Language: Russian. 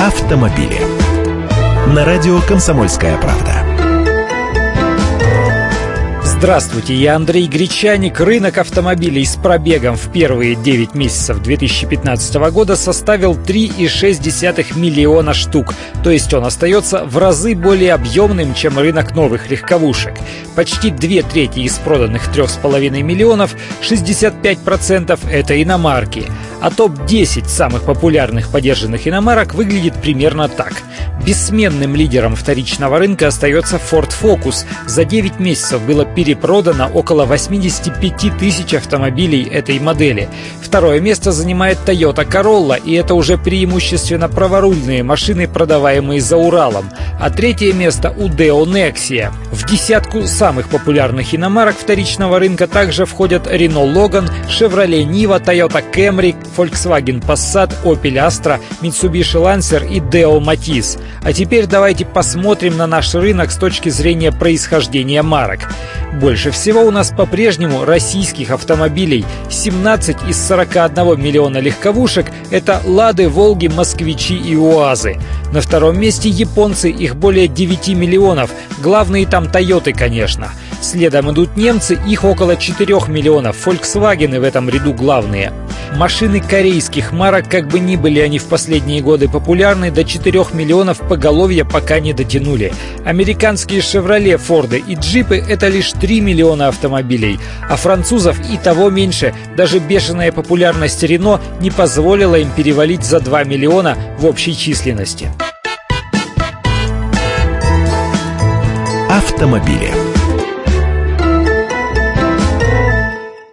автомобили. На радио «Комсомольская правда». Здравствуйте, я Андрей Гречаник. Рынок автомобилей с пробегом в первые 9 месяцев 2015 года составил 3,6 миллиона штук. То есть он остается в разы более объемным, чем рынок новых легковушек. Почти две трети из проданных 3,5 миллионов, 65% это иномарки. А топ-10 самых популярных подержанных иномарок выглядит примерно так. Бессменным лидером вторичного рынка остается Ford Focus. За 9 месяцев было перепродано около 85 тысяч автомобилей этой модели. Второе место занимает Toyota Corolla, и это уже преимущественно праворульные машины, продаваемые за Уралом. А третье место у Deo Nexia. В десятку самых популярных иномарок вторичного рынка также входят Renault Logan, Chevrolet Niva, Toyota Camry, Volkswagen Passat, Opel Astra, Mitsubishi Lancer и Deo Matiz. А теперь давайте посмотрим на наш рынок с точки зрения происхождения марок. Больше всего у нас по-прежнему российских автомобилей. 17 из 41 миллиона легковушек – это «Лады», «Волги», «Москвичи» и «УАЗы». На втором месте японцы, их более 9 миллионов. Главные там «Тойоты», конечно. Следом идут немцы, их около 4 миллионов. Volkswagen в этом ряду главные. Машины корейских марок, как бы ни были они в последние годы популярны, до 4 миллионов поголовья пока не дотянули. Американские «Шевроле», «Форды» и «Джипы» — это лишь 3 миллиона автомобилей, а французов и того меньше. Даже бешеная популярность «Рено» не позволила им перевалить за 2 миллиона в общей численности. Автомобили.